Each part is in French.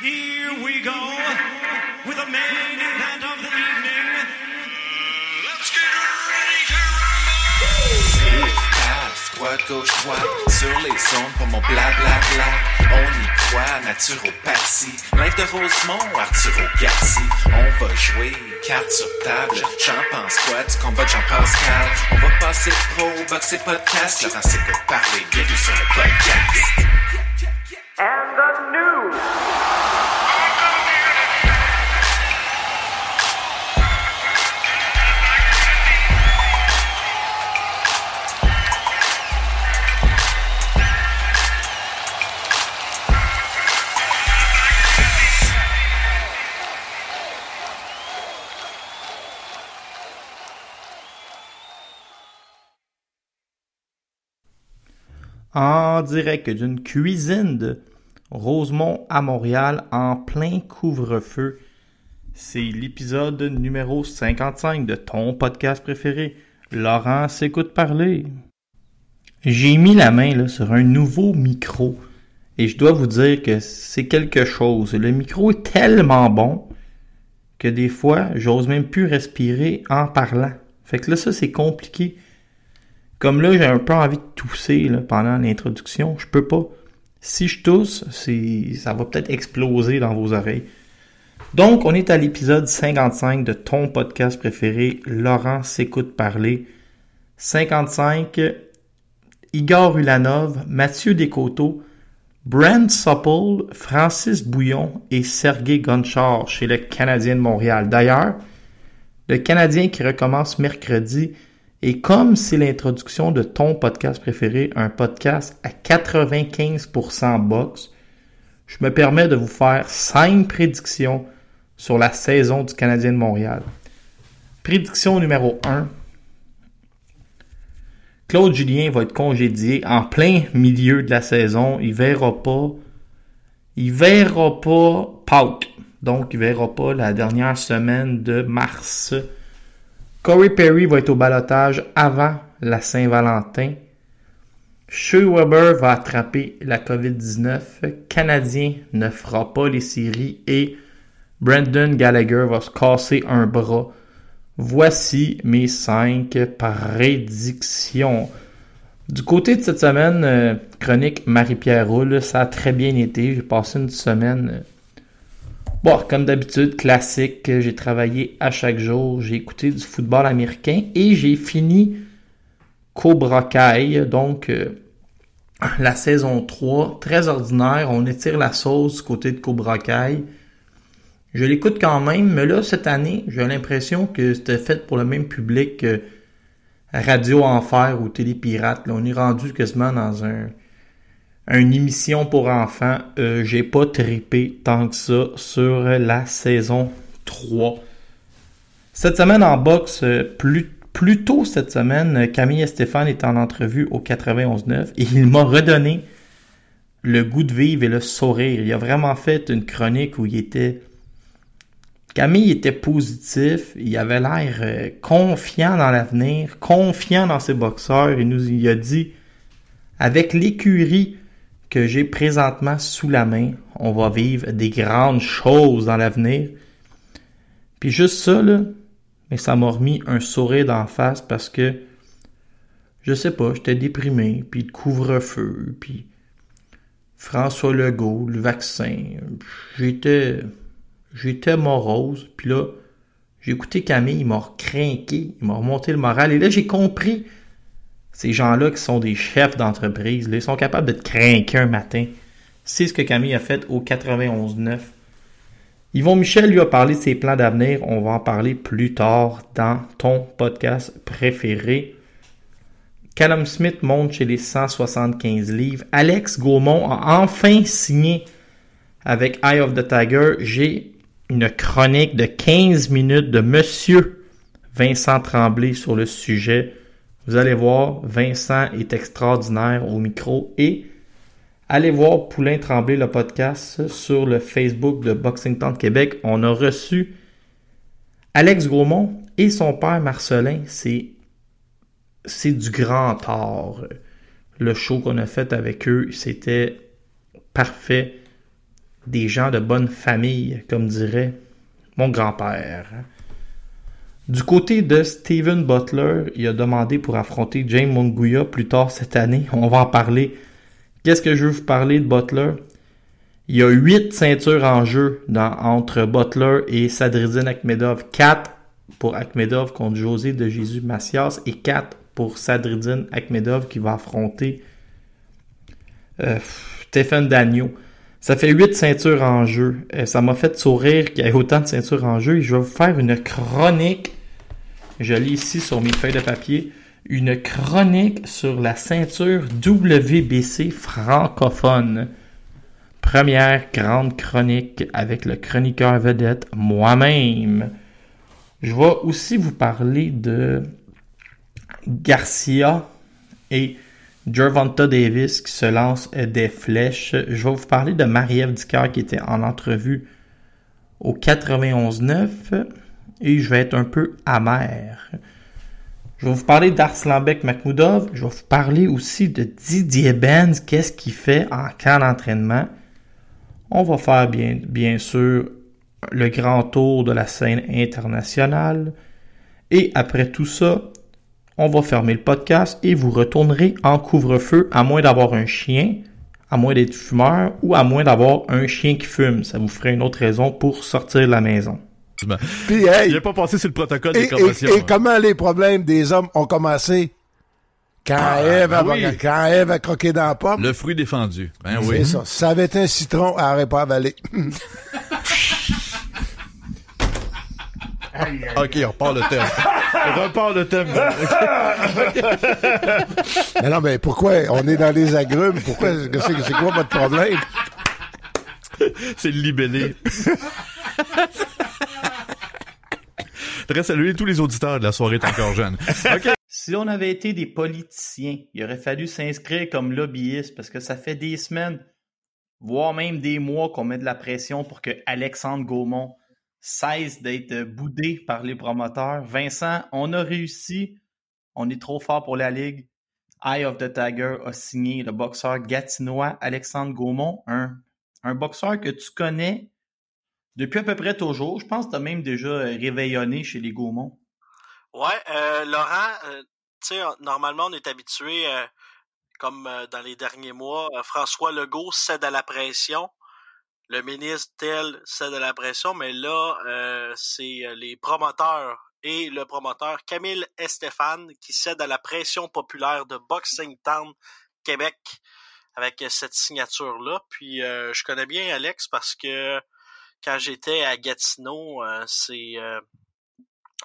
Here we go with the main event of the evening. Let's get ready to squat, gauche, droite, sur les ondes pour mon blablabla. On y croit, naturopathie. Live de Rosemont, Arturo Garci. On va jouer, carte sur table. J'en pense quoi du combat de Jean-Pascal? On va passer pro, boxer podcast. Laurent s'écoute parler, bienvenue sur le podcast. En direct d'une cuisine de Rosemont à Montréal en plein couvre-feu. C'est l'épisode numéro 55 de ton podcast préféré. Laurent s'écoute parler. J'ai mis la main sur un nouveau micro et je dois vous dire que c'est quelque chose. Le micro est tellement bon que des fois, j'ose même plus respirer en parlant. Fait que là, ça, c'est compliqué. Comme là, j'ai un peu envie de tousser pendant l'introduction. Je peux pas. Si je tousse, ça va peut-être exploser dans vos oreilles. Donc, on est à l'épisode 55 de ton podcast préféré, Laurent s'écoute parler. 55, Igor Ulanov, Mathieu Descoteaux, Brent Supple, Francis Bouillon et Sergei Gonchar chez le Canadien de Montréal. D'ailleurs, le Canadien qui recommence mercredi et comme c'est l'introduction de ton podcast préféré, un podcast à 95% box, je me permets de vous faire 5 prédictions sur la saison du Canadien de Montréal. Prédiction numéro 1. Claude Julien va être congédié en plein milieu de la saison. Il verra pas. Il verra pas Pâques. Donc, il verra pas la dernière semaine de mars. Corey Perry va être au balotage avant la Saint-Valentin. Shea Weber va attraper la COVID-19. Canadien ne fera pas les séries et Brandon Gallagher va se casser un bras. Voici mes cinq prédictions. Du côté de cette semaine, euh, chronique Marie-Pierre Roule, ça a très bien été. J'ai passé une semaine euh, Bon, comme d'habitude, classique, j'ai travaillé à chaque jour, j'ai écouté du football américain et j'ai fini Cobra Kai, donc euh, la saison 3, très ordinaire, on étire la sauce du côté de Cobra Kai. Je l'écoute quand même, mais là, cette année, j'ai l'impression que c'était fait pour le même public que Radio Enfer ou Télé Pirate. Là, on est rendu quasiment dans un une émission pour enfants. Euh, j'ai pas tripé tant que ça sur la saison 3. Cette semaine en boxe, euh, plus, plus tôt cette semaine, Camille et Stéphane est en entrevue au 91.9 et il m'a redonné le goût de vivre et le sourire. Il a vraiment fait une chronique où il était... Camille était positif, il avait l'air euh, confiant dans l'avenir, confiant dans ses boxeurs. Il nous il a dit, avec l'écurie que j'ai présentement sous la main. On va vivre des grandes choses dans l'avenir. Puis juste ça, là, mais ça m'a remis un sourire d'en face parce que, je sais pas, j'étais déprimé, puis le couvre-feu, puis François Legault, le vaccin. J'étais, j'étais morose, puis là, j'ai écouté Camille, il m'a recrinqué, il m'a remonté le moral, et là, j'ai compris ces gens-là qui sont des chefs d'entreprise, ils sont capables de te craquer un matin. C'est ce que Camille a fait au 91-9. Yvon Michel lui a parlé de ses plans d'avenir. On va en parler plus tard dans ton podcast préféré. Callum Smith monte chez les 175 livres. Alex Gaumont a enfin signé avec Eye of the Tiger. J'ai une chronique de 15 minutes de Monsieur Vincent Tremblay sur le sujet. Vous allez voir, Vincent est extraordinaire au micro et allez voir Poulain Tremblay le podcast sur le Facebook de Boxing Town Québec. On a reçu Alex Gaumont et son père Marcelin. C'est c'est du grand art. Le show qu'on a fait avec eux, c'était parfait. des gens de bonne famille, comme dirait mon grand-père. Du côté de Steven Butler, il a demandé pour affronter James Monguia plus tard cette année. On va en parler. Qu'est-ce que je veux vous parler de Butler? Il y a huit ceintures en jeu dans, entre Butler et Sadridine Akhmedov. Quatre pour Akhmedov contre José de Jésus Macias et quatre pour Sadridine Akhmedov qui va affronter euh, Stephen Dagno. Ça fait huit ceintures en jeu. Euh, ça m'a fait sourire qu'il y ait autant de ceintures en jeu. je vais vous faire une chronique. Je lis ici sur mes feuilles de papier. Une chronique sur la ceinture WBC francophone. Première grande chronique avec le chroniqueur vedette moi-même. Je vais aussi vous parler de Garcia et Gervonta Davis qui se lance des flèches. Je vais vous parler de Marie-Ève qui était en entrevue au 91-9 et je vais être un peu amer. Je vais vous parler d'Arslanbek Makhmoudov. Je vais vous parler aussi de Didier Benz, qu'est-ce qu'il fait en camp d'entraînement? On va faire bien, bien sûr le grand tour de la scène internationale. Et après tout ça, on va fermer le podcast et vous retournerez en couvre-feu à moins d'avoir un chien, à moins d'être fumeur ou à moins d'avoir un chien qui fume. Ça vous ferait une autre raison pour sortir de la maison. Puis, hey, Il n'a pas passé sur le protocole et, des commotions. et- et hein. comment les problèmes des hommes ont commencé? Quand, Ève, a, ben oui. quand Ève a croqué dans la pomme? Le fruit défendu. Ben C'est ça. Si ça avait été un citron, elle n'aurait pas avalé. Ok, on repart le thème. on repart le thème. mais non, mais pourquoi on est dans les agrumes? Pourquoi? C'est c'est quoi votre problème? C'est le libellé. Je voudrais saluer tous les auditeurs de la soirée encore jeune. Si on avait été des politiciens, il aurait fallu s'inscrire comme lobbyiste parce que ça fait des semaines, voire même des mois qu'on met de la pression pour que Alexandre Gaumont cesse d'être boudé par les promoteurs. Vincent, on a réussi. On est trop fort pour la Ligue. Eye of the Tiger a signé le boxeur gatinois Alexandre Gaumont, un, un boxeur que tu connais depuis à peu près toujours. Je pense que tu as même déjà euh, réveillonné chez les Gaumont. Ouais, euh, Laurent, euh, tu sais, normalement, on est habitué, euh, comme euh, dans les derniers mois, François Legault cède à la pression. Le ministre tel cède à la pression, mais là, c'est les promoteurs et le promoteur Camille Estéphane qui cède à la pression populaire de Boxing Town Québec avec cette signature-là. Puis je connais bien Alex parce que quand j'étais à Gatineau, euh, c'est euh,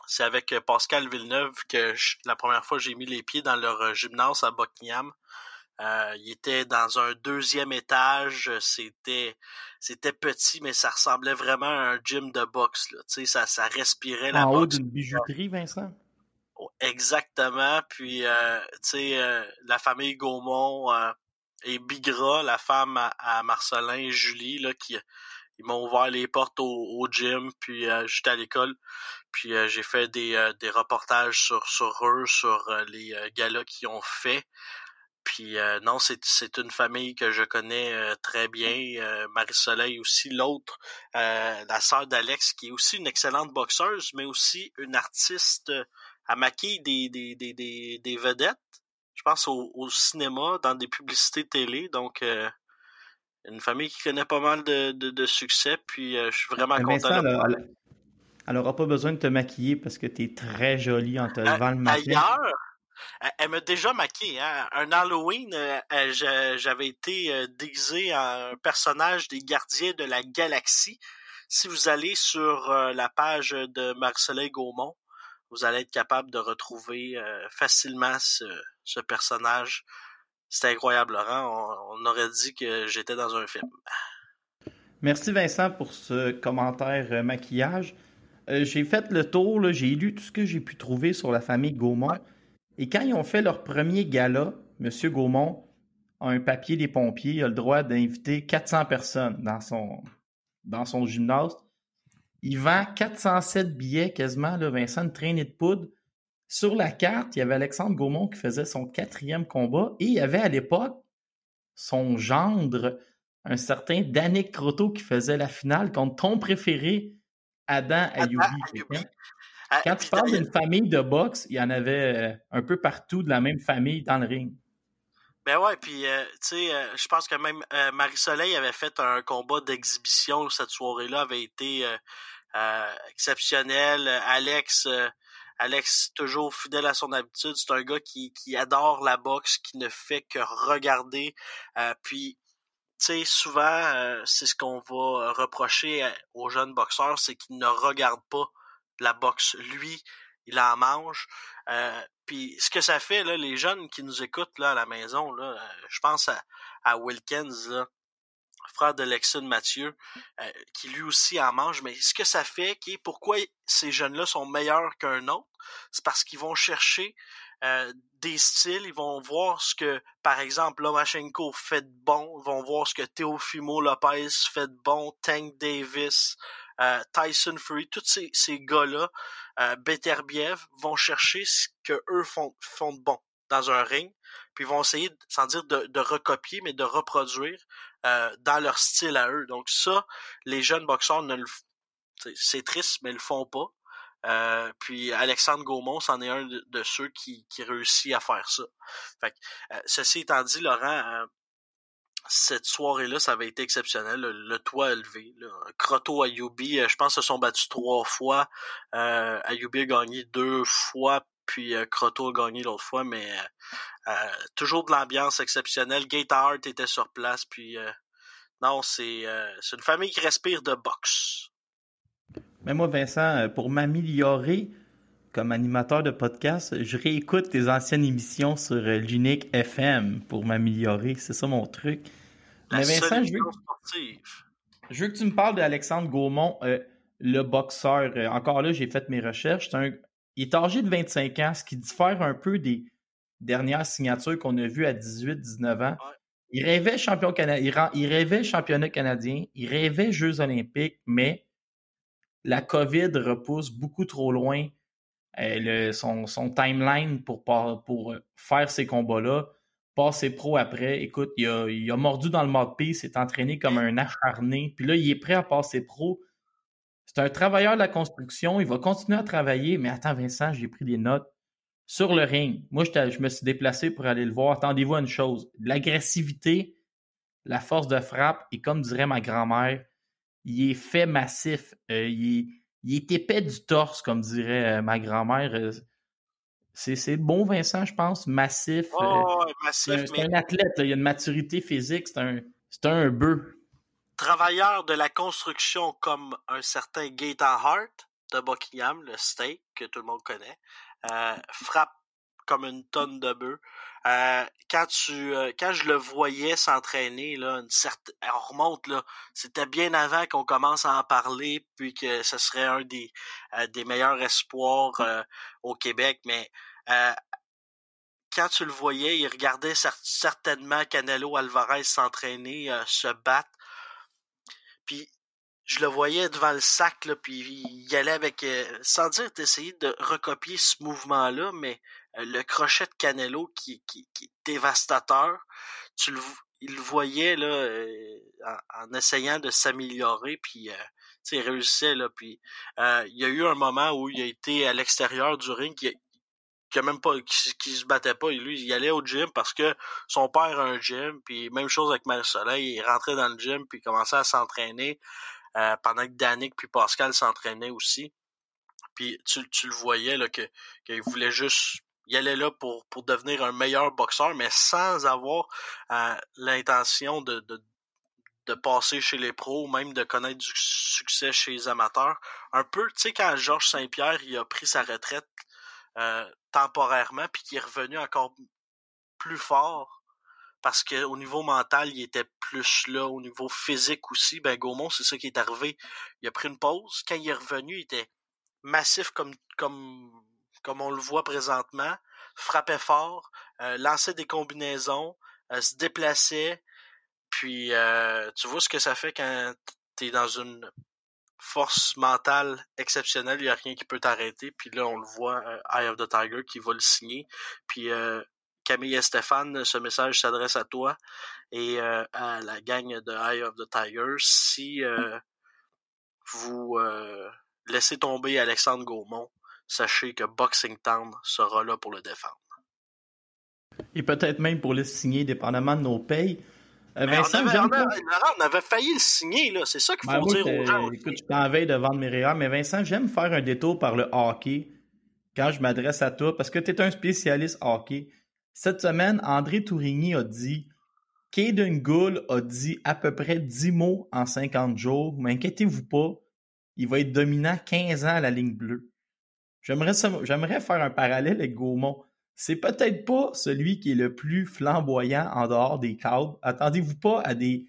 c'est avec euh, Pascal Villeneuve que je- la première fois j'ai mis les pieds dans leur gymnase à Buckingham. Euh, il était dans un deuxième étage, c'était c'était petit mais ça ressemblait vraiment à un gym de boxe là, tu sais ça ça respirait la En haut boxe. d'une bijouterie, Vincent? Oh, Exactement. Puis, euh, tu sais, euh, la famille Gaumont euh, et Bigra, la femme à, à Marcelin et Julie, là, qui ils m'ont ouvert les portes au, au gym, puis euh, j'étais à l'école. Puis euh, j'ai fait des, euh, des reportages sur, sur eux, sur euh, les euh, galas qu'ils ont fait. Puis non, c'est une famille que je connais très bien. Marie-Soleil aussi, l'autre, la sœur d'Alex, qui est aussi une excellente boxeuse, mais aussi une artiste à maquiller des, des, des, des, des vedettes. Je pense au, au cinéma, dans des publicités télé. Donc, euh, une famille qui connaît pas mal de, de, de succès. Puis, euh, je suis vraiment Mais content de elle, elle- elle aura pas besoin de te maquiller parce que t'es très jolie en te levant le matin. Ailleurs, elle, elle m'a déjà maquillé. Hein? Un Halloween, euh, j'avais été euh, déguisé en un personnage des Gardiens de la Galaxie. Si vous allez sur la page de Marcelin Gaumont, vous allez être capable de retrouver facilement ce, ce personnage. C'était incroyable, Laurent. On, on aurait dit que j'étais dans un film. Merci Vincent pour ce commentaire euh, maquillage. Euh, j'ai fait le tour, j'ai lu tout ce que j'ai pu trouver sur la famille Gaumont. Et quand ils ont fait leur premier gala, M. Gaumont a un papier des pompiers, il a le droit d'inviter 400 personnes dans son, dans son gymnase. Il vend 407 billets quasiment, là, Vincent, une traînée de poudre. Sur la carte, il y avait Alexandre Gaumont qui faisait son quatrième combat et il y avait à l'époque son gendre un certain Danick Croteau qui faisait la finale contre ton préféré, Adam Ayoubi. Quand- Ah, Quand tu parles d'une famille de boxe, il y en avait euh, un peu partout de la même famille dans le ring. Ben ouais, puis euh, tu sais, euh, je pense que même euh, Marie-Soleil avait fait un combat d'exhibition cette soirée-là, avait été exceptionnel. Alex, Alex toujours fidèle à son habitude, c'est un gars qui, qui adore la boxe, qui ne fait que regarder. Euh, puis, tu sais, souvent, euh, c'est ce qu'on va reprocher euh, aux jeunes boxeurs, c'est qu'ils ne regardent pas la boxe. Lui, il en mange. Puis ce que ça fait, là, les jeunes qui nous écoutent là à la maison, là, je pense à, à Wilkins, là, frère de Lexon Mathieu, euh, qui lui aussi en mange, mais ce que ça fait, qui pourquoi ces jeunes-là sont meilleurs qu'un autre, c'est parce qu'ils vont chercher euh, des styles, ils vont voir ce que, par exemple, Lomachenko fait de bon, ils vont voir ce que Teofimo Lopez fait de bon, Tank Davis, euh, Tyson Fury, tous ces, gars-là, euh, Beterbiev, vont chercher ce que eux font, de bon dans un ring, puis ils vont essayer, sans dire de recopier, mais de reproduire euh, dans leur style à eux. Donc ça, les jeunes boxeurs ne le, c'est- triste, mais ils le font pas. Euh, puis Alexandre Gaumont, c'en est un de, ceux qui, qui réussit à faire ça. Euh, ceci étant dit, Laurent, cette soirée-là, ça avait été exceptionnel. Le, toit élevé. Là. Croto Ayoubi, euh, je pense se sont battus trois fois. Euh, Ayoubi a gagné deux fois, puis euh, Croto a gagné l'autre fois, mais euh, euh, toujours de l'ambiance exceptionnelle. Gate Hart était sur place, puis euh, non, c'est une famille qui respire de boxe. Mais moi, Vincent, pour m'améliorer comme animateur de podcast, je réécoute tes anciennes émissions sur l'unique FM pour m'améliorer. C'est ça mon truc. La Mais Vincent, je veux, je veux que tu me parles d'Alexandre Gaumont, le boxeur. Encore là, j'ai fait mes recherches. C'est un, il est âgé de 25 ans, ce qui diffère un peu des dernières signatures qu'on a vues à 18-19 ans. Il rêvait champion canadien, il, rêvait championnat canadien, il rêvait Jeux olympiques, mais la COVID repousse beaucoup trop loin euh, le- son, son timeline pour, faire ces combats-là. Passer pro après, écoute, il a, il a mordu dans le mouthpiece, s'est entraîné comme un acharné, puis là, il est prêt à passer pro. C'est un travailleur de la construction, il va continuer à travailler, mais attends, Vincent, j'ai pris des notes. Sur le ring, moi, je me suis déplacé pour aller le voir. Attendez-vous à une chose. L'agressivité, la force de frappe, et comme dirait ma grand-mère, il est fait massif. Euh, il, est, il est épais du torse, comme dirait euh, ma grand-mère. Euh, c'est, le bon Vincent, je pense. Massif. Oh, ouais, c'est, un, massif, c'est mais un athlète. là. Il a une maturité physique. C'est un, c'est un bœuf. Travailleur de la construction comme un certain Gaeta Hart de Buckingham, le steak que tout le monde connaît, euh, frappe comme une tonne de bœuf. Euh, quand tu, euh, quand je le voyais s'entraîner là, une certaine, on remonte là, c'était bien avant qu'on commence à en parler, puis que ce serait un des euh, des meilleurs espoirs euh, au Québec, mais euh, quand tu le voyais, il regardait cer- certainement Canelo Alvarez s'entraîner, euh, se battre. Puis je le voyais devant le sac, là, puis il allait avec, euh, sans dire d'essayer de recopier ce mouvement-là, mais euh, le crochet de Canelo qui, est dévastateur, tu le, il le voyait là, euh, en, essayant de s'améliorer, puis il réussissait là, puis il y a eu un moment où il a été à l'extérieur du ring, qui, qui a même pas, qui, se battait pas, lui, il allait au gym parce que son père a un gym, puis même chose avec Marie-Soleil, il rentrait dans le gym, puis commençait à s'entraîner, euh, pendant que Danick puis Pascal s'entraînaient aussi. Puis tu, tu le voyais là que qu'il voulait juste il allait là pour pour devenir un meilleur boxeur mais sans avoir euh, l'intention de, de de passer chez les pros, même de connaître du succès chez les amateurs. Un peu, tu sais, quand Georges Saint-Pierre il a pris sa retraite euh, temporairement, puis qu'il est revenu encore plus fort, parce que au niveau mental, il était plus là, au niveau physique aussi. Ben Gaumont, c'est ça qui est arrivé. Il a pris une pause. Quand il est revenu, il était massif comme comme comme on le voit présentement, frappait fort, euh, lançait des combinaisons, euh, se déplaçait. Puis euh, tu vois ce que ça fait quand t'es dans une force mentale exceptionnelle, il y a rien qui peut t'arrêter. Puis là, on le voit, euh, Eye of the Tiger qui va le signer. Puis euh, Camille et Stéphane, ce message s'adresse à toi et euh, à la gang de Eye of the Tiger. Si vous laissez tomber Alexandre Gaumont, sachez que Boxing Town sera là pour le défendre. Et peut-être même pour le signer, dépendamment de nos payes. Euh, on, Vincent, avait, on, avait, Laurent, on avait failli le signer, là. C'est ça qu'il Ben, faut dire aux gens. aussi. écoute, je suis en veille de vendre mes mais Vincent, j'aime faire un détour par le hockey quand je m'adresse à toi, parce que tu es un spécialiste hockey. Cette semaine, André Tourigny a dit Caden Gould a dit à peu près 10 mots en 50 jours, mais inquiétez-vous pas, il va être dominant 15 ans à la ligne bleue. J'aimerais faire un parallèle avec Gaumont. C'est peut-être pas celui qui est le plus flamboyant en dehors des cadres. Attendez-vous pas à des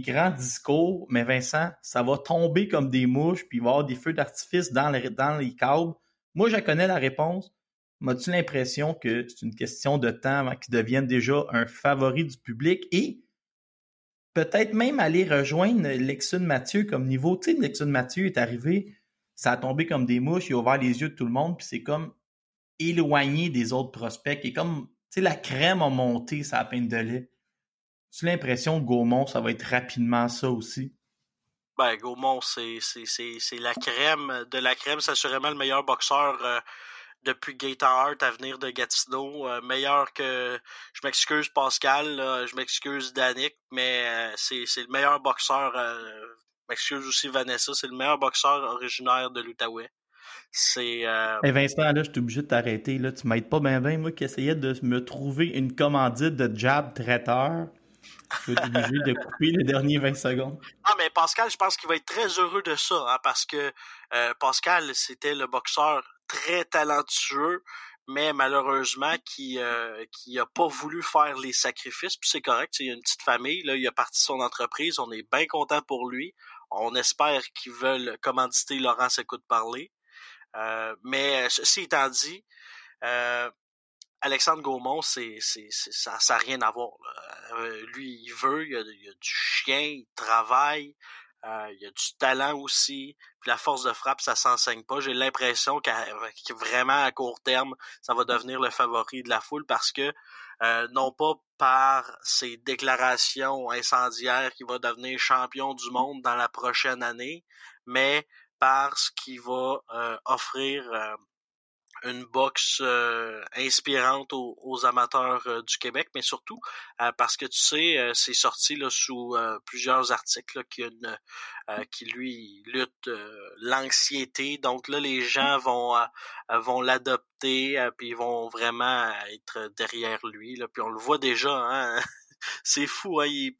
grands discours, mais Vincent, ça va tomber comme des mouches, puis il va y avoir des feux d'artifice dans les, dans les câbles. Moi, je connais la réponse. M'as-tu l'impression que c'est une question de temps avant qu'il devienne déjà un favori du public? Et peut-être même aller rejoindre Lexun Mathieu comme niveau. Tu sais, Lexun Mathieu est arrivé, ça a tombé comme des mouches, il a ouvert les yeux de tout le monde, puis c'est comme éloigné des autres prospects. Et comme, la crème a monté sa peine de lait. Tu l'impression que Gaumont, ça va être rapidement ça aussi? Ben, Gaumont, c'est, la crème de la crème. C'est assurément le meilleur boxeur euh, depuis Gator Hart à venir de Gatineau. Euh, meilleur que, je m'excuse Pascal, je m'excuse Danick, mais euh, c'est, le meilleur boxeur, je m'excuse aussi Vanessa, c'est le meilleur boxeur originaire de l'Outaouais. C'est, euh, Hey Vincent, là, je suis obligé de t'arrêter. Là. Tu m'aides pas bien, bien, moi, qui essayais de me trouver une commandite de jab traiteur. Je suis obligé de couper les derniers 20 secondes. Ah, mais Pascal, je pense qu'il va être très heureux de ça, hein, parce que euh, Pascal, c'était le boxeur très talentueux, mais malheureusement qui euh, qui a pas voulu faire les sacrifices. Puis c'est correct, il y a une petite famille, là, il a parti son entreprise, on est bien content pour lui. On espère qu'ils veulent commanditer Laurent Écoute parler. Euh, mais ceci étant dit, euh, Alexandre Gaumont, c'est, c'est, ça n'a rien à voir. Euh, lui, il veut, il a, il a du chien, il travaille, euh, il a du talent aussi. Puis la force de frappe, ça s'enseigne pas. J'ai l'impression qu'à, que vraiment à court terme, ça va devenir le favori de la foule parce que euh, non pas par ses déclarations incendiaires qu'il va devenir champion du monde dans la prochaine année, mais par ce qu'il va euh, offrir euh, une boxe euh, inspirante aux, aux amateurs du Québec, mais surtout euh, parce que tu sais, euh, c'est sorti là, sous euh, plusieurs articles là, qui, a une, euh, qui lui lutte euh, l'anxiété. Donc là, les gens vont euh, vont l'adopter, euh, puis ils vont vraiment être derrière lui. Là, puis on le voit déjà. Hein? c'est fou, hein, il,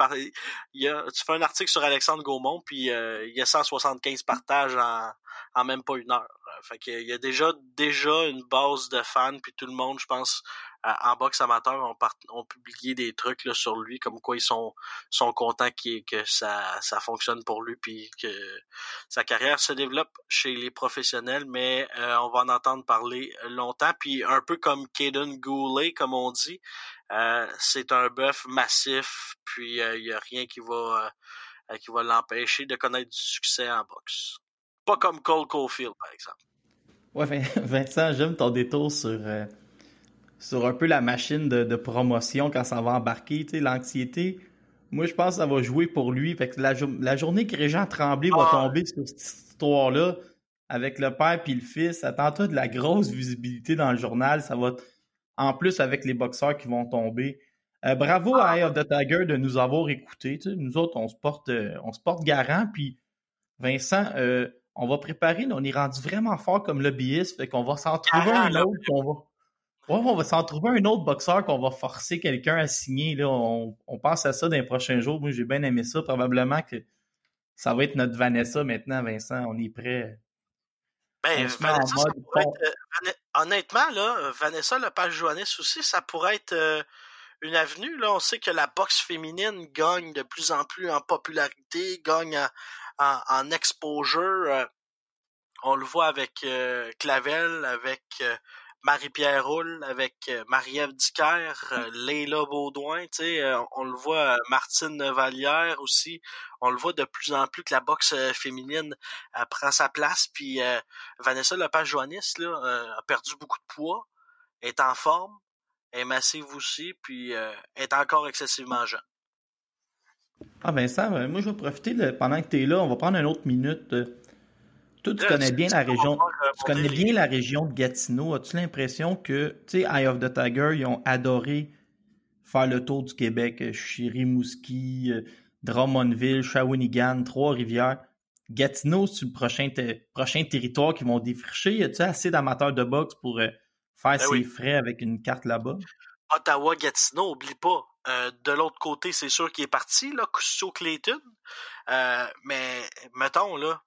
il a, tu fais un article sur Alexandre Gaumont, puis euh, il y a 175 partages en, en même pas une heure. Fait qu'il y a déjà déjà une base de fans, puis tout le monde, je pense, en boxe amateur, ont, part- publié des trucs là, sur lui, comme quoi ils sont contents que ça fonctionne pour lui, puis que sa carrière se développe chez les professionnels, mais euh, on va en entendre parler longtemps. Puis un peu comme Caden Goulet, comme on dit, euh, c'est un bœuf massif, puis il y a rien qui va euh, qui va l'empêcher de connaître du succès en boxe. Pas comme Cole Caulfield, par exemple. Ouais, Vin- Vincent, j'aime ton détour sur, euh, sur un peu la machine de, de promotion quand ça va embarquer, tu sais, l'anxiété. Moi, je pense que ça va jouer pour lui. Fait que la, la journée que Régent Tremblay va Ah. tomber sur cette histoire-là, avec le père puis le fils, attends-toi de la grosse visibilité dans le journal. Ça va, en plus avec les boxeurs qui vont tomber. Euh, bravo à Eye of the Tiger de nous avoir écoutés. tu sais. Nous autres, on se porte, euh, on se porte garant. Puis Vincent, euh, on va préparer, on est rendu vraiment fort comme lobbyiste, fait qu'on va s'en trouver un autre va. Ouais, on va s'en trouver un autre boxeur qu'on va forcer quelqu'un à signer. Là, on, on pense à ça dans les prochains jours. Moi, j'ai bien aimé ça. Probablement que ça va être notre Vanessa maintenant, Vincent. On est prêt. Ben, Vanessa, ça pourrait être, euh, honnêtement, là, Vanessa Lepage-Joannis aussi, ça pourrait être euh, une avenue. Là, on sait que la boxe féminine gagne de plus en plus en popularité, gagne en, en, en exposure. euh, on le voit avec Clavel, avec Marie-Pierre Roule, avec euh, Marie-Ève Dicker, euh, Leila Baudouin, tu sais, euh, on le voit, Martine Vallière aussi, on le voit de plus en plus que la boxe féminine prend sa place, puis euh, Vanessa Lepage-Joannis là, euh, a perdu beaucoup de poids, est en forme, est massive aussi, puis euh, est encore excessivement jeune. Ah euh, moi je vais profiter de- pendant que tu es là, on va prendre une autre minute. Toi, tu connais bien la région. euh, Tu connais bien la région de Gatineau. As-tu l'impression que, tu sais, Eye of the Tiger, ils ont adoré faire le tour du Québec, euh, Chirimouski, euh, Drummondville, Shawinigan, Trois-Rivières. Gatineau, c'est le prochain, te- prochain territoire qu'ils vont défricher. Y a-tu assez d'amateurs de boxe pour euh, faire Ben ses oui. frais avec une carte là-bas? Ottawa-Gatineau, oublie pas. Euh, de l'autre côté, c'est sûr qu'il est parti, là. Euh, mais, mettons, là,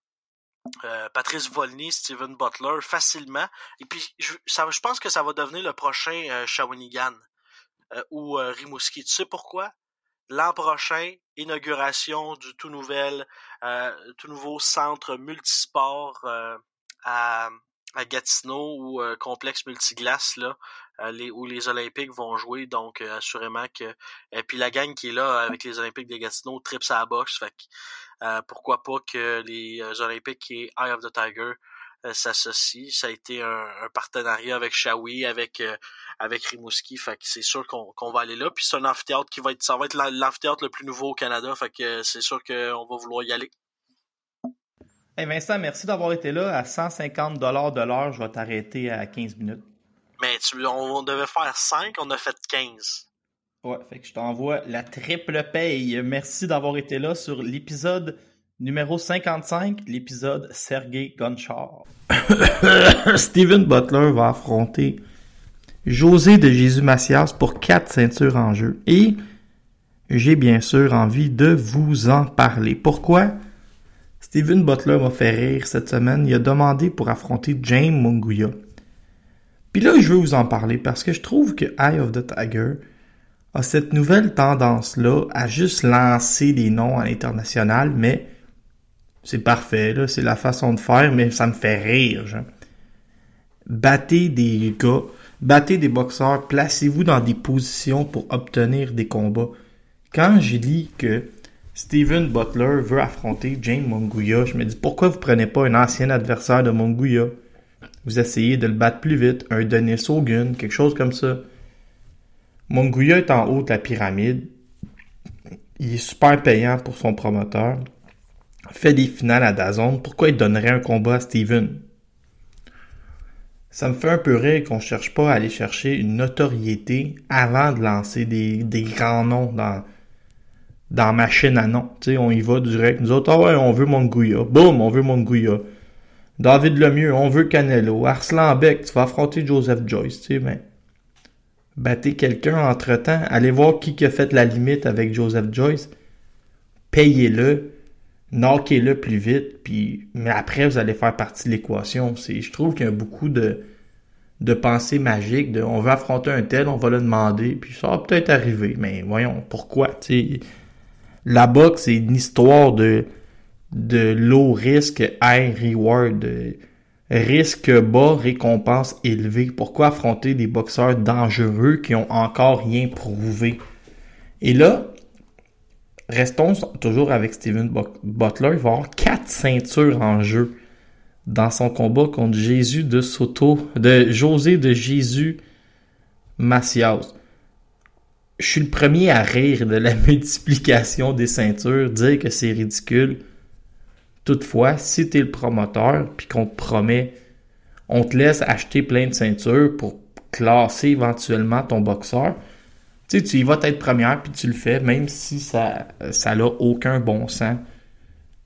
euh, Patrice Volny, Steven Butler, facilement. Et puis, je, pense que ça va devenir le prochain euh, Shawinigan euh, ou Rimouski. Tu sais pourquoi? L'an prochain, inauguration du tout nouveau centre multisport à, à Gatineau ou complexe multiglace les, où les Olympiques vont jouer. Donc euh, assurément que et puis la gang qui est là avec les Olympiques de Gatineau tripe la boxe. Fait que, euh, pourquoi pas que les euh, Olympiques et Eye of the Tiger euh, s'associent. Ça a été un, un partenariat avec Shawi, avec euh, avec Rimouski. Fait que c'est sûr qu'on qu'on va aller là. Puis c'est un amphithéâtre qui va être ça va être l'am- l'amphithéâtre le plus nouveau au Canada. Fait que euh, c'est sûr qu'on va vouloir y aller. Hey Vincent, merci d'avoir été là. À 150 de l'heure, je vais t'arrêter à 15 minutes. Mais tu, on, on devait faire 5, on a fait 15. Ouais, fait que je t'envoie la triple paye. Merci d'avoir été là sur l'épisode numéro 55, l'épisode Sergei Gonchar. Steven Butler va affronter José de Jésus Macias pour quatre ceintures en jeu. Et j'ai bien sûr envie de vous en parler. Pourquoi? Steven Butler m'a fait rire cette semaine? Il a demandé pour affronter James Munguia. Puis là, je veux vous en parler parce que je trouve que Eye of the Tiger a cette nouvelle tendance-là à juste lancer des noms à l'international, mais c'est parfait, là, c'est la façon de faire, mais ça me fait rire, genre. Battez des gars, battez des boxeurs, placez-vous dans des positions pour obtenir des combats. Quand j'ai lis que Steven Butler veut affronter James Monguia, je me dis pourquoi vous prenez pas un ancien adversaire de Monguia? Vous essayez de le battre plus vite, un Denis Hogan, quelque chose comme ça. Monguia est en haut de la pyramide. Il est super payant pour son promoteur. Fait des finales à Dazon. Pourquoi il donnerait un combat à Steven? Ça me fait un peu rire qu'on cherche pas à aller chercher une notoriété avant de lancer des, des grands noms dans, dans machine à noms. On y va direct. Nous autres, ah on veut Monguia. Boum, on veut Monguia. David Lemieux, on veut Canelo. Arslan Beck, tu vas affronter Joseph Joyce, tu mais battez quelqu'un entre-temps, allez voir qui a fait la limite avec Joseph Joyce, payez-le, knockez-le plus vite, puis mais après vous allez faire partie de l'équation. Je trouve qu'il y a beaucoup de de pensées magiques, de on veut affronter un tel, on va le demander, puis ça va peut-être arriver, mais voyons pourquoi, tu sais. La boxe, c'est une histoire de de low risque, high reward. risque bas, récompense élevée. Pourquoi affronter des boxeurs dangereux qui ont encore rien prouvé? Et là, restons toujours avec Steven Butler. Il va avoir quatre ceintures en jeu dans son combat contre Jésus de Soto, de José de Jésus Macias. Je suis le premier à rire de la multiplication des ceintures, dire que c'est ridicule. Toutefois, si tu es le promoteur puis qu'on te promet, on te laisse acheter plein de ceintures pour classer éventuellement ton boxeur, tu sais, tu y vas être première puis tu le fais, même si ça ça n'a aucun bon sens.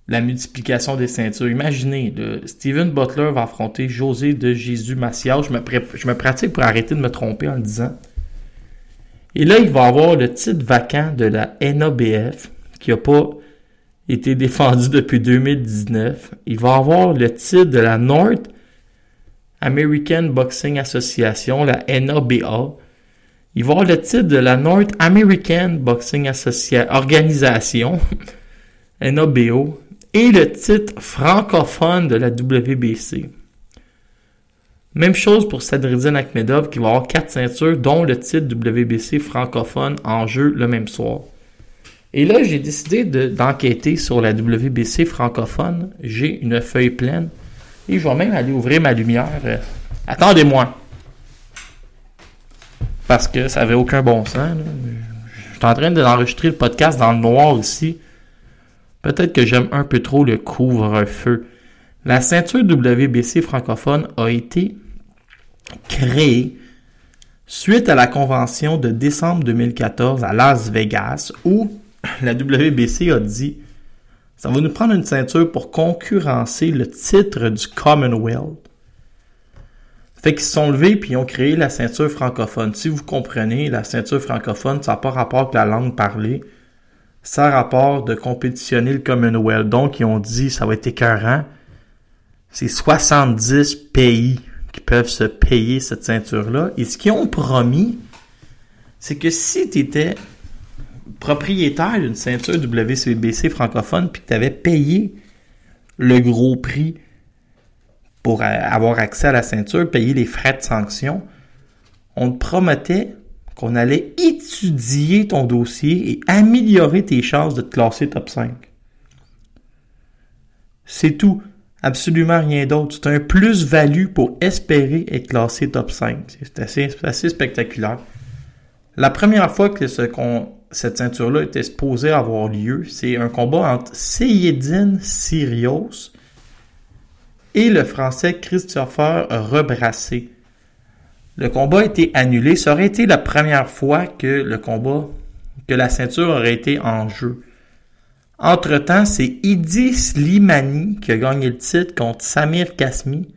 La multiplication des ceintures. Imaginez, Steven Butler va affronter José de Jésus Macias. Je me, je me pratique pour arrêter de me tromper en le disant. Et là, il va avoir le titre vacant de la NABF qui n'a pas été défendu depuis 2019. Il va avoir le titre de la North American Boxing Association, la NABA. Il va avoir le titre de la North American Boxing Associa Organisation, NABO, et le titre francophone de la WBC. Même chose pour Sadridine Akhmedov qui va avoir quatre ceintures, dont le titre WBC francophone en jeu le même soir. Et là, j'ai décidé d'enquêter sur la WBC francophone. J'ai une feuille pleine. Et je vais même aller ouvrir ma lumière. Euh, Attendez-moi. Parce que ça avait aucun bon sens. Je suis en train d'enregistrer le podcast dans le noir ici. Peut-être que j'aime un peu trop le couvre-feu. La ceinture WBC francophone a été créée suite à la convention de décembre 2014 à Las Vegas où la WBC a dit ça va nous prendre une ceinture pour concurrencer le titre du Commonwealth. Fait qu'ils se sont levés puis ils ont créé la ceinture francophone. Si vous comprenez, la ceinture francophone, ça n'a pas rapport avec la langue parlée. Ça a rapport de compétitionner le Commonwealth. Donc, ils ont dit, ça va être écœurant. C'est 70 pays qui peuvent se payer cette ceinture-là. Et ce qu'ils ont promis, c'est que si tu étais propriétaire d'une ceinture WCBC francophone puis que tu avais payé le gros prix pour avoir accès à la ceinture, payer les frais de sanction, on te promettait qu'on allait étudier ton dossier et améliorer tes chances de te classer top 5. C'est tout. Absolument rien d'autre. C'est un plus-value pour espérer être classé top 5. C'est assez, c'est assez spectaculaire. La première fois que ce qu'on- cette ceinture-là était supposée avoir lieu, c'est un combat entre Seyedine Sirios et le français Christopher Rebrassé. Le combat a été annulé. Ça aurait été la première fois que le combat, que la ceinture aurait été en jeu. Entre-temps, c'est Idi Slimani qui a gagné le titre contre Samir Kasmi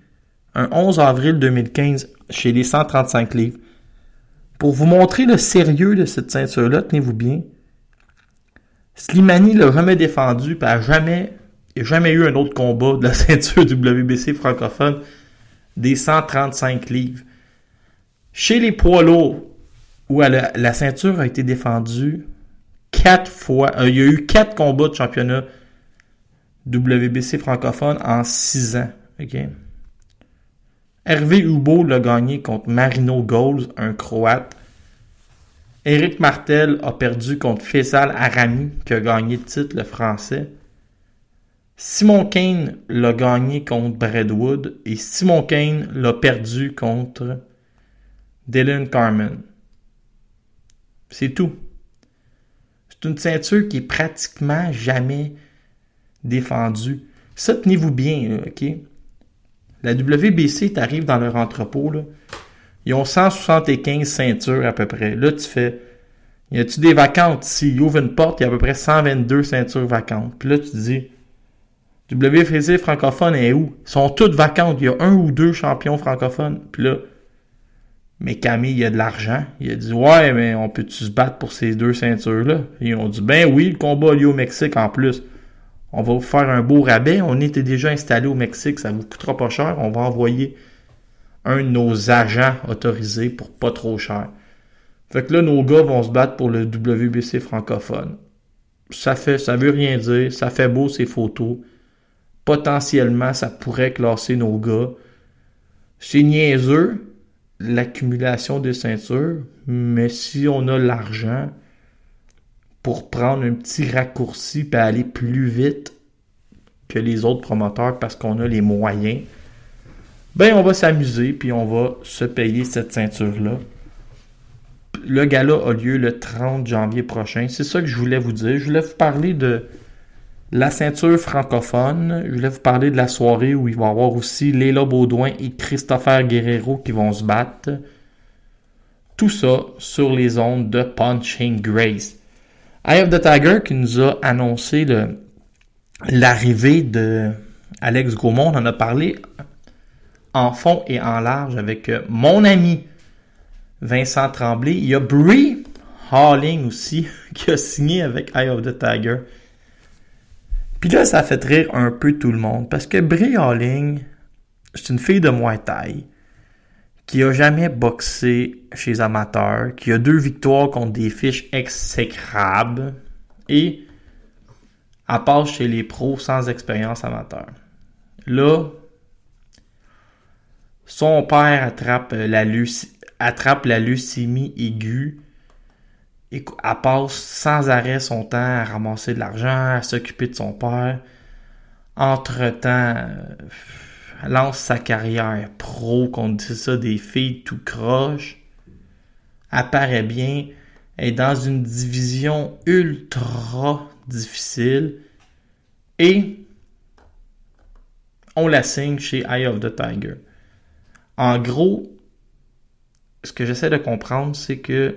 un 11 avril 2015 chez les 135 livres. Pour vous montrer le sérieux de cette ceinture-là, tenez-vous bien. Slimani l'a jamais défendu, puis jamais, il a jamais eu un autre combat de la ceinture WBC francophone des 135 livres. Chez les poids lourds, où la ceinture a été défendue quatre fois, euh, il y a eu quatre combats de championnat WBC francophone en six ans. ok? Hervé Hubo l'a gagné contre Marino Gold, un Croate. Éric Martel a perdu contre Faisal Arami, qui a gagné le titre, le français. Simon Kane l'a gagné contre Bradwood et Simon Kane l'a perdu contre Dylan Carmen. C'est tout. C'est une ceinture qui est pratiquement jamais défendue. Ça, tenez-vous bien, OK? La WBC, t'arrives dans leur entrepôt, là. Ils ont 175 ceintures à peu près. Là, tu fais. Y a-tu des vacantes? Ici? Ils ouvrent une porte, il y a à peu près 122 ceintures vacantes. Puis là, tu dis. WBC francophone est où? Ils sont toutes vacantes. Il y a un ou deux champions francophones. Puis là. Mais Camille, il y a de l'argent. Il a dit Ouais, mais on peut-tu se battre pour ces deux ceintures-là? Ils ont dit Ben oui, le combat lieu au Mexique en plus. On va vous faire un beau rabais. On était déjà installé au Mexique, ça vous coûtera pas cher. On va envoyer un de nos agents autorisés pour pas trop cher. Fait que là, nos gars vont se battre pour le WBC francophone. Ça fait, ça veut rien dire. Ça fait beau ces photos. Potentiellement, ça pourrait classer nos gars. C'est niaiseux, l'accumulation des ceintures, mais si on a l'argent pour prendre un petit raccourci et aller plus vite que les autres promoteurs parce qu'on a les moyens, ben on va s'amuser puis on va se payer cette ceinture-là. Le gala a lieu le 30 janvier prochain. C'est ça que je voulais vous dire. Je voulais vous parler de la ceinture francophone. Je voulais vous parler de la soirée où il va y avoir aussi Léla Baudouin et Christopher Guerrero qui vont se battre. Tout ça sur les ondes de Punching Grace. Eye of the Tiger qui nous a annoncé l'arrivée de Alex Gaumont. On en a parlé en fond et en large avec euh, mon ami Vincent Tremblay. Il y a Brie Halling aussi qui a signé avec Eye of the Tiger. Puis là, ça fait rire un peu tout le monde parce que Brie Halling, c'est une fille de Muay Thai qui a jamais boxé chez amateurs, qui a deux victoires contre des fiches exécrables et elle passe chez les pros sans expérience amateur. Là, son père attrape la, leuc- attrape la leucémie aiguë et elle passe sans arrêt son temps à ramasser de l'argent, à s'occuper de son père. Entre-temps, euh, lance sa carrière pro contre c'est ça, des filles tout croche. apparaît bien, est dans une division ultra difficile et on la signe chez Eye of the Tiger. En gros, ce que j'essaie de comprendre, c'est que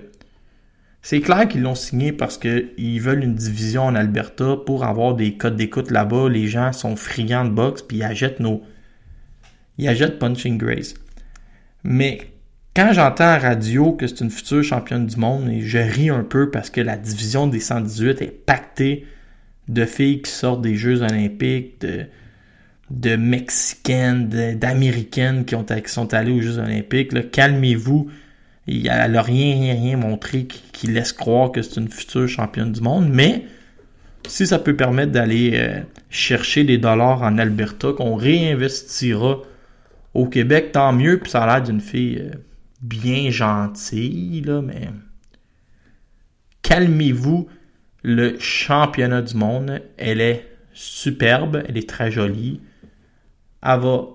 c'est clair qu'ils l'ont signé parce qu'ils veulent une division en Alberta pour avoir des codes d'écoute là-bas. Les gens sont friands de boxe puis ils achètent nos. Ils achètent Punching Grace. Mais quand j'entends à radio que c'est une future championne du monde, et je ris un peu parce que la division des 118 est pactée de filles qui sortent des Jeux olympiques, de, Mexicaines, d'Américaines qui, ont, qui sont allées aux Jeux olympiques. Calmez-vous. Elle n'a rien, rien, rien montré qui, qui laisse croire que c'est une future championne du monde. Mais si ça peut permettre d'aller euh, chercher des dollars en Alberta, qu'on réinvestira au Québec, tant mieux. Puis ça a l'air d'une fille euh, bien gentille, là, mais calmez-vous. Le championnat du monde, elle est superbe, elle est très jolie. Elle va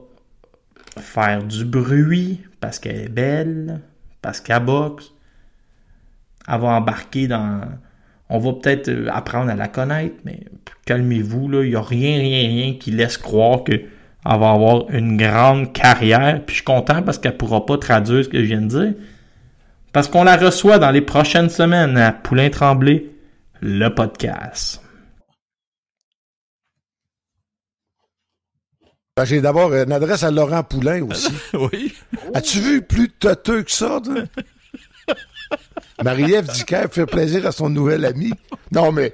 faire du bruit parce qu'elle est belle, parce qu'elle boxe. Elle va embarquer dans. On va peut-être euh, apprendre à la connaître, mais calmez-vous, là. Il n'y a rien, rien, rien qui laisse croire que elle va avoir une grande carrière. Puis je suis content parce qu'elle pourra pas traduire ce que je viens de dire. Parce qu'on la reçoit dans les prochaines semaines à Poulain Tremblay, le podcast. Ben, J'ai d'abord une adresse à Laurent Poulain aussi. oui. As-tu vu plus toteux que ça? Marie-Ève Dicker fait plaisir à son nouvel ami. Non, mais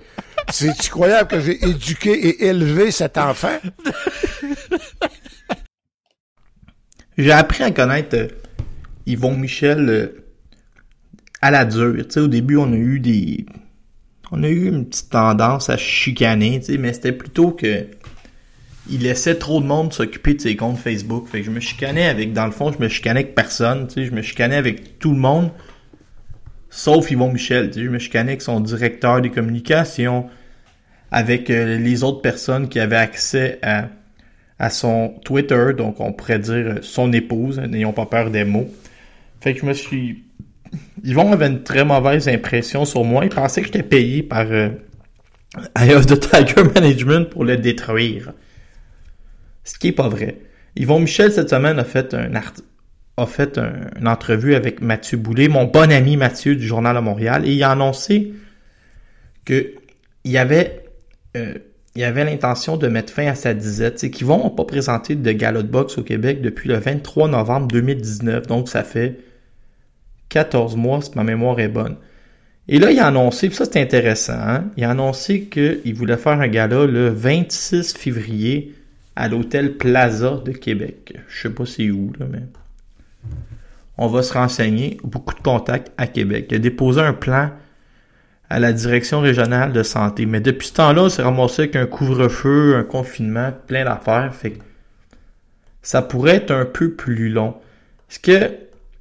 c'est incroyable que j'ai éduqué et élevé cet enfant? J'ai appris à connaître euh, Yvon Michel euh, à la dure. Au début, on a eu des. On a eu une petite tendance à chicaner, mais c'était plutôt que. Il laissait trop de monde s'occuper de ses comptes Facebook. Fait que je me chicanais avec, dans le fond, je me chicanais avec personne, je me chicanais avec tout le monde. Sauf Yvon Michel, je me chicanais avec son directeur des communications, avec euh, les autres personnes qui avaient accès à, à son Twitter, donc on pourrait dire son épouse, n'ayons pas peur des mots. Fait que je me suis... Yvon avait une très mauvaise impression sur moi. Il pensait que j'étais payé par euh, the Tiger Management pour le détruire. Ce qui est pas vrai. Yvon Michel, cette semaine, a fait un a fait un- une entrevue avec Mathieu Boulay, mon bon ami Mathieu du Journal à Montréal, et il a annoncé que il y avait euh, il avait l'intention de mettre fin à sa disette. Qu'ils vont pas présenter de gala de boxe au Québec depuis le 23 novembre 2019. Donc, ça fait 14 mois, si ma mémoire est bonne. Et là, il a annoncé, puis ça c'est intéressant, hein? il a annoncé qu'il voulait faire un gala le 26 février à l'hôtel Plaza de Québec. Je sais pas c'est où, là, mais on va se renseigner. Beaucoup de contacts à Québec. Il a déposé un plan à la direction régionale de santé. Mais depuis ce temps-là, on s'est ramassé avec un couvre-feu, un confinement, plein d'affaires. Fait ça pourrait être un peu plus long. Ce que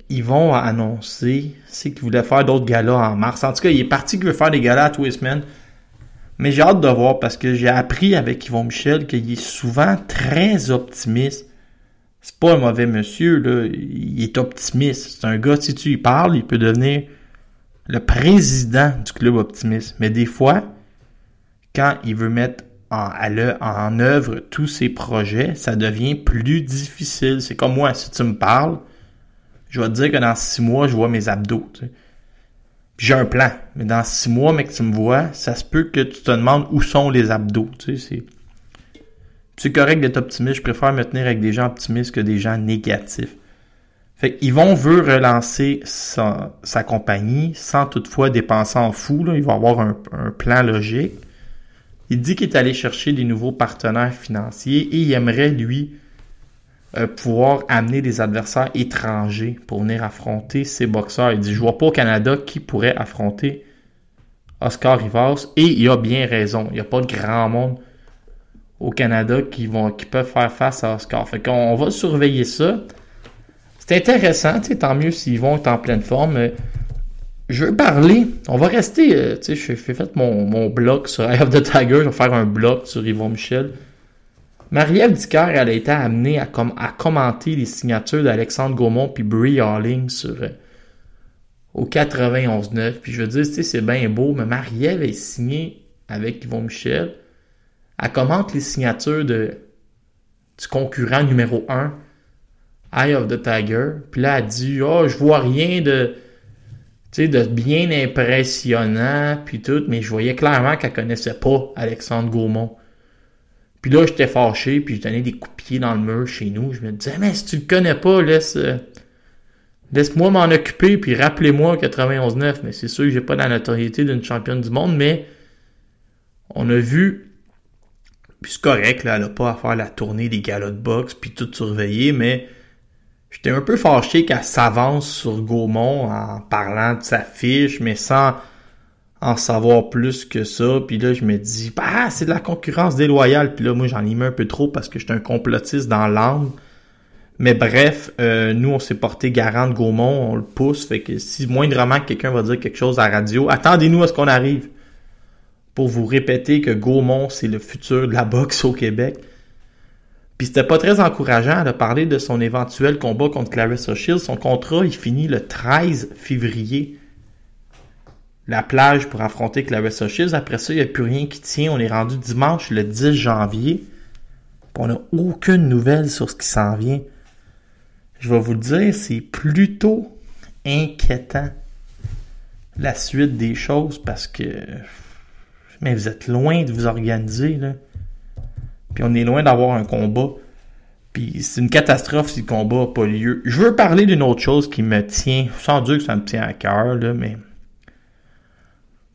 ils vont annoncer, c'est qu'ils voulaient faire d'autres galas en mars. En tout cas, il est parti qu'il veut faire des galas à tous les semaines. Mais j'ai hâte de voir parce que j'ai appris avec Yvon Michel qu'il est souvent très optimiste. C'est pas un mauvais monsieur, là. Il est optimiste. C'est un gars, si tu y parles, il peut devenir le président du club optimiste. Mais des fois, quand il veut mettre en, œuvre tous ses projets, ça devient plus difficile. C'est comme moi, si tu me parles, je vais te dire que dans six mois, je vois mes abdos. J'ai un plan. Mais dans six mois, mais que tu me vois, ça se peut que tu te demandes où sont les abdos. Tu. C'est correct d'être optimiste. Je préfère me tenir avec des gens optimistes que des gens négatifs. Fait Yvon veut relancer sa, compagnie sans toutefois dépenser en fou. Il va avoir un, plan logique. Il dit qu'il est allé chercher des nouveaux partenaires financiers et il aimerait, lui, euh, pouvoir amener des adversaires étrangers pour venir affronter ses boxeurs. Il dit, je vois pas au Canada qui pourrait affronter Oscar Rivas et il a bien raison. Il n'y a pas de grand monde au Canada qui vont qui peuvent faire face à Oscar. Fait qu'on on va surveiller ça. C'est intéressant, tant mieux s'ils vont être en pleine forme. Je veux parler. On va rester, euh, tu sais, fait mon, mon blog sur Eye of the Tiger. Je vais faire un blog sur Yvon Michel. Marie-Ève Dicker, elle a été amenée à, à commenter les signatures d'Alexandre Gaumont puis Brie Harling sur, euh, au 91-9. Puis je veux dire, c'est bien beau, mais Marie-Ève est signée avec Yvon Michel. Elle commente les signatures de, du concurrent numéro 1, Eye of the Tiger. Puis là, elle dit, oh, je vois rien de, tu de bien impressionnant, puis tout, mais je voyais clairement qu'elle connaissait pas Alexandre Gaumont. Puis là, j'étais fâché, puis je donnais des coups de pied dans le mur chez nous. Je me disais, mais si tu le connais pas, laisse, euh, laisse-moi m'en occuper, puis rappelez-moi 91-9. Mais c'est sûr que j'ai pas la notoriété d'une championne du monde, mais on a vu, puis c'est correct, là, elle a pas à faire la tournée des galas de boxe, puis tout surveiller, mais j'étais un peu fâché qu'elle s'avance sur Gaumont en parlant de sa fiche, mais sans en savoir plus que ça. Puis là, je me dis, bah, c'est de la concurrence déloyale. Puis là, moi, j'en ai mis un peu trop parce que j'étais un complotiste dans l'âme. Mais bref, euh, nous, on s'est porté garant de Gaumont, on le pousse. Fait que si moindrement quelqu'un va dire quelque chose à la radio, attendez-nous à ce qu'on arrive pour vous répéter que Gaumont, c'est le futur de la boxe au Québec. Puis c'était pas très encourageant de parler de son éventuel combat contre Clarissa Shields. Son contrat, il finit le 13 février la plage pour affronter Clarissa Shields. Après ça, il n'y a plus rien qui tient. On est rendu dimanche le 10 janvier. On n'a aucune nouvelle sur ce qui s'en vient. Je vais vous le dire, c'est plutôt inquiétant la suite des choses parce que mais vous êtes loin de vous organiser là. Puis on est loin d'avoir un combat. Puis c'est une catastrophe si le combat n'a pas lieu. Je veux parler d'une autre chose qui me tient, sans dire que ça me tient à cœur, là, mais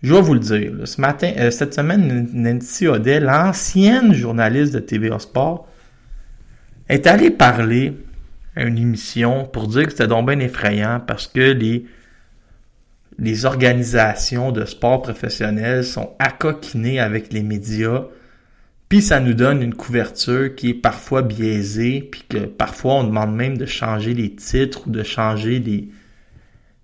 je vais vous le dire. ce matin, euh, cette semaine, Nancy Audet, l'ancienne journaliste de TVA Sport, est allée parler à une émission pour dire que c'était donc bien effrayant parce que les, les organisations de sport professionnels sont accoquinées avec les médias, puis ça nous donne une couverture qui est parfois biaisée, puis que parfois on demande même de changer les titres ou de changer les,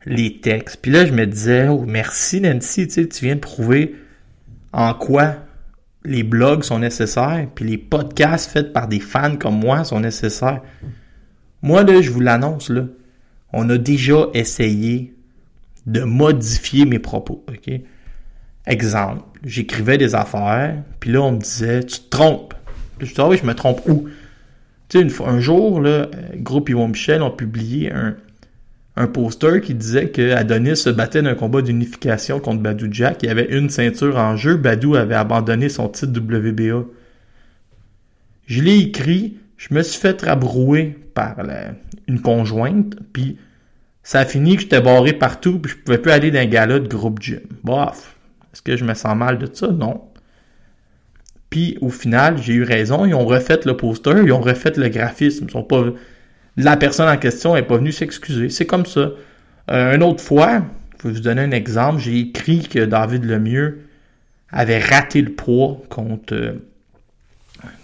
les textes. Puis là, je me disais, oh, merci Nancy, tu, sais, tu viens de prouver en quoi les blogs sont nécessaires, puis les podcasts faits par des fans comme moi sont nécessaires. Moi, là, je vous l'annonce, là, on a déjà essayé de modifier mes propos, ok? Exemple, j'écrivais des affaires, puis là, on me disait, tu te trompes. Je disais, ah oui, je me trompe où? Tu sais, une fois, un jour, euh, Groupe Yvon Michel ont publié un, un poster qui disait que Adonis se battait d'un combat d'unification contre Badou Jack. Il y avait une ceinture en jeu. Badou avait abandonné son titre WBA. Je l'ai écrit. Je me suis fait rabrouer par une conjointe. Puis ça a fini que j'étais barré partout. Puis je pouvais plus aller d'un gala de groupe gym. Bof. Est-ce que je me sens mal de ça? Non. Puis au final, j'ai eu raison. Ils ont refait le poster. Ils ont refait le graphisme. Ils sont pas la personne en question n'est pas venue s'excuser. C'est comme ça. Euh, une autre fois, je vais vous donner un exemple, j'ai écrit que David Lemieux avait raté le poids contre, euh,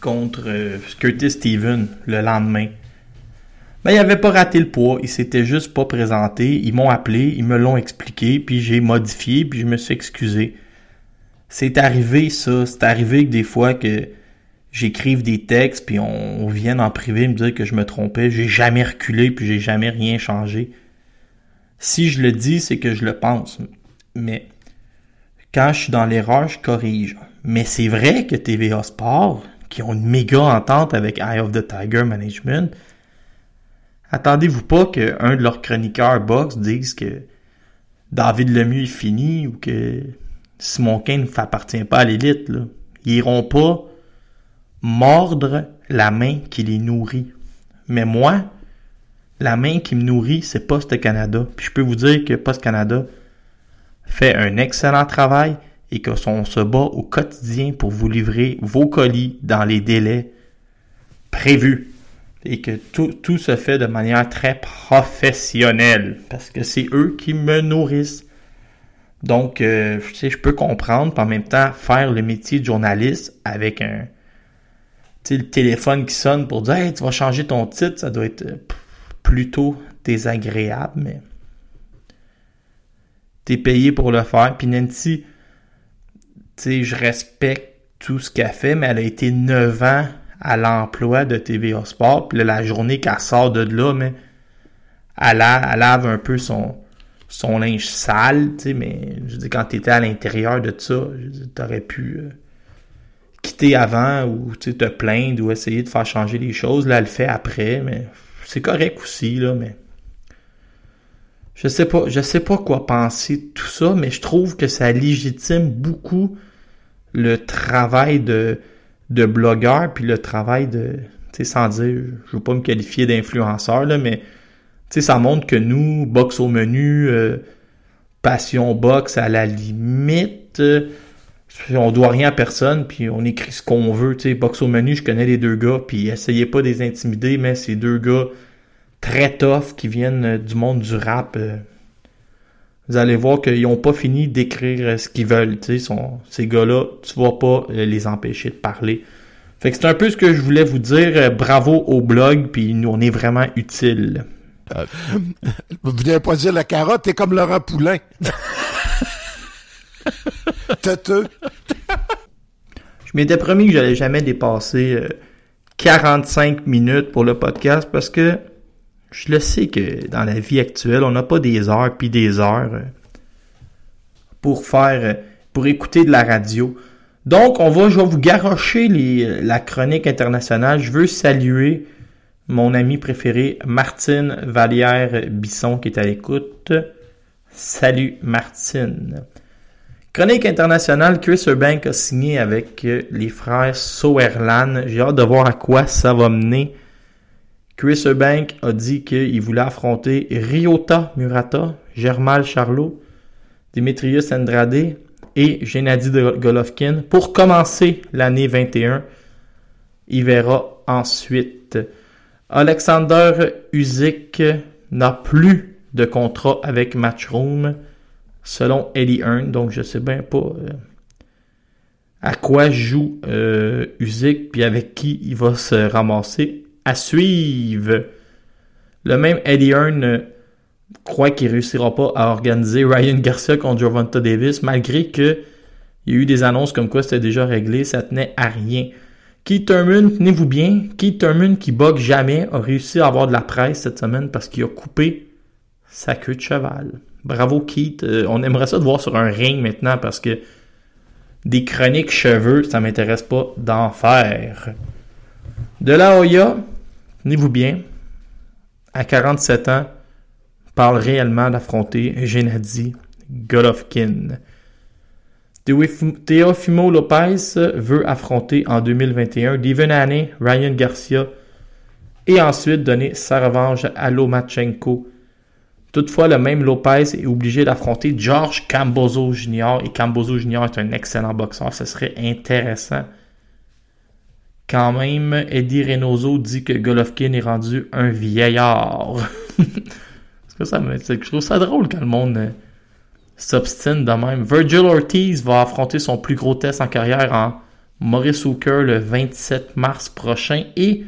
contre euh, Curtis Steven le lendemain. Ben, il avait pas raté le poids, il s'était juste pas présenté. Ils m'ont appelé, ils me l'ont expliqué, puis j'ai modifié, puis je me suis excusé. C'est arrivé ça, c'est arrivé que des fois que j'écrive des textes, puis on, vient en privé me dire que je me trompais. J'ai jamais reculé, puis j'ai jamais rien changé. Si je le dis, c'est que je le pense. Mais quand je suis dans l'erreur, je corrige. Mais c'est vrai que TVA Sport, qui ont une méga entente avec Eye of the Tiger Management, attendez-vous pas qu'un de leurs chroniqueurs box dise que David Lemieux est fini ou que Simon Kane ne appartient pas à l'élite. Ils iront pas mordre la main qui les nourrit. Mais moi, la main qui me nourrit, c'est Poste Canada. Puis je peux vous dire que Poste Canada fait un excellent travail et que son se bat au quotidien pour vous livrer vos colis dans les délais prévus. Et que tout, tout se fait de manière très professionnelle. Parce que c'est eux qui me nourrissent. Donc, euh, je peux comprendre, en même temps, faire le métier de journaliste avec un, le téléphone qui sonne pour dire hey, tu vas changer ton titre, ça doit être euh, plutôt désagréable, mais t'es payé pour le faire. Puis Nancy, tu je respecte tout ce qu'elle fait, mais elle a été 9 ans à l'emploi de TVA Sport. Puis la journée qu'elle sort de là, mais elle, lave un peu son, son linge sale, tu sais, mais je dis quand t'étais à l'intérieur de ça, je dis, t'aurais pu euh, quitter avant ou tu te plaindre ou essayer de faire changer les choses. Là, elle le fait après, mais c'est correct aussi, là, mais je sais pas, je sais pas quoi penser de tout ça, mais je trouve que ça légitime beaucoup le travail de, de blogueur, puis le travail de, tu sais, sans dire, je veux pas me qualifier d'influenceur, là, mais, tu sais, ça montre que nous, boxe au menu, euh, passion boxe à la limite, euh, on doit rien à personne, puis on écrit ce qu'on veut, tu sais, boxe au menu, je connais les deux gars, puis essayez pas de les intimider, mais ces deux gars très tough qui viennent euh, du monde du rap, euh, vous allez voir qu'ils n'ont pas fini d'écrire euh, ce qu'ils veulent. Sont- ces gars-là, tu vas pas euh, les empêcher de parler. Fait que c'est un peu ce que je voulais vous dire. Euh, Bravo au blog, puis nous, on est vraiment utile. Vous venez pas dire la carotte, t'es comme Laurent Poulain. Teuteux. Je m'étais promis que j'allais jamais dépasser euh, 45 minutes pour le podcast parce que je le sais que dans la vie actuelle, on n'a pas des heures puis des heures euh, pour faire euh, pour écouter de la radio. Donc, on va, je vais vous garrocher les, euh, la chronique internationale. Je veux saluer mon ami préféré, Martine Vallière-Bisson, qui est à l'écoute. Salut, Martine. Chronique internationale, Chris Eubank a signé avec les frères Sauerland. J'ai hâte de voir à quoi ça va mener. Chris Eubank a dit qu'il voulait affronter Ryota Murata, Germal Charlot, Dimitrius Andrade et Gennady Golovkin pour commencer l'année 21. Il verra ensuite. Alexander Usyk n'a plus de contrat avec Matchroom selon Eddie Hearn. Donc, je sais bien pas euh, à quoi joue euh, Usyk puis avec qui il va se ramasser. À suivre. Le même Eddie Hearn euh, croit qu'il réussira pas à organiser Ryan Garcia contre Gervonta Davis malgré que il y a eu des annonces comme quoi c'était déjà réglé, ça tenait à rien. Keith Thurman, tenez-vous bien, Keith Thurman qui bug jamais a réussi à avoir de la presse cette semaine parce qu'il a coupé sa queue de cheval. Bravo Keith. Euh, on aimerait ça de voir sur un ring maintenant parce que des chroniques cheveux, ça m'intéresse pas d'en faire. De la Hoya, tenez-vous bien, à 47 ans, parle réellement d'affronter Gennady Golovkin. Teofimo- Lopez veut affronter en 2021 Devin Haney, Ryan Garcia et ensuite donner sa revanche à Lomachenko. Toutefois, le même Lopez est obligé d'affronter George Cambozo Jr. Et Cambozo Jr. est un excellent boxeur. Ce serait intéressant. Quand même, Eddie Reynoso dit que Golovkin est rendu un vieillard. Que ça je trouve ça drôle quand le monde euh, s'obstine de même. Virgil Ortiz va affronter son plus gros test en carrière en Maurice Hooker le 27 mars prochain. Et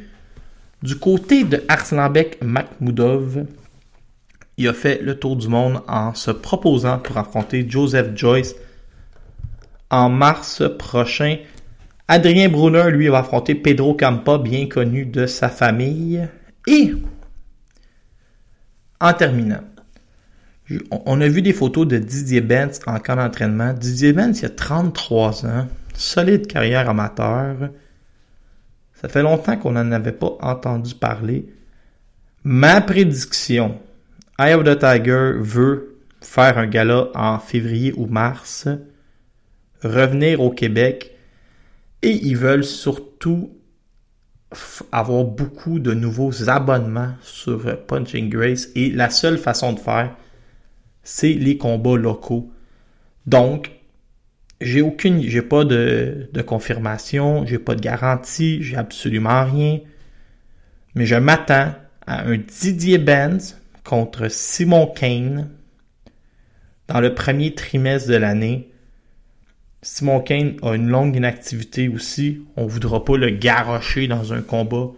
du côté de Arslanbek Makhmoudov, il a fait le tour du monde en se proposant pour affronter Joseph Joyce en mars prochain. Adrien Brunner, lui, va affronter Pedro Campa, bien connu de sa famille. Et, en terminant, on- a vu des photos de Didier Benz en camp d'entraînement. Didier Benz, il a 33 ans, solide carrière amateur. Ça fait longtemps qu'on n'en avait pas entendu parler. Ma prédiction, Eye of Tiger veut faire un gala en février ou mars, revenir au Québec et ils veulent surtout avoir beaucoup de nouveaux abonnements sur euh, Punching Grace et la seule façon de faire, c'est les combats locaux. Donc, j'ai aucune, j'ai pas de, de confirmation, j'ai pas de garantie, j'ai absolument rien. Mais je m'attends à un Didier Benz contre Simon Kane dans le premier trimestre de l'année. Simon Kane a une longue inactivité aussi. On voudra pas le garrocher dans un combat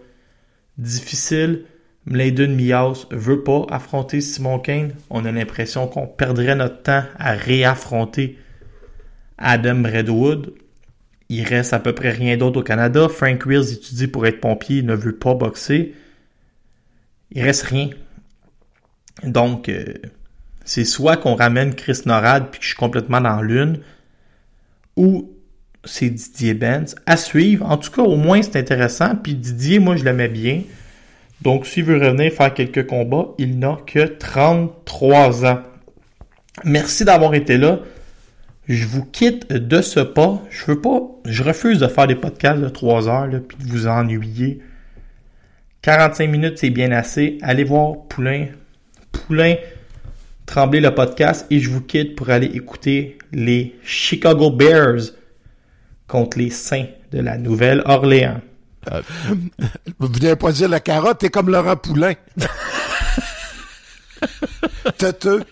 difficile. Mladen Mias veut pas affronter Simon Kane. On a l'impression qu'on perdrait notre temps à réaffronter Adam Redwood. Il reste à peu près rien d'autre au Canada. Frank Wills étudie pour être pompier, il ne veut pas boxer. Il reste rien. Donc, euh, c'est soit qu'on ramène Chris Norad puis que je suis complètement dans l'une, ou c'est Didier Benz. À suivre. En tout cas, au moins, c'est intéressant. Puis Didier, moi, je l'aimais bien. Donc, s'il veut revenir faire quelques combats, il n'a que 33 ans. Merci d'avoir été là. Je vous quitte de ce pas. Je veux pas, je refuse de faire des podcasts de 3 heures, là, puis de vous ennuyer. 45 minutes, c'est bien assez. Allez voir Poulain. Poulain, tremblez le podcast et je vous quitte pour aller écouter les Chicago Bears contre les Saints de la Nouvelle-Orléans. Vous venez pas dire la carotte, t'es comme Laurent Poulain. Têteux.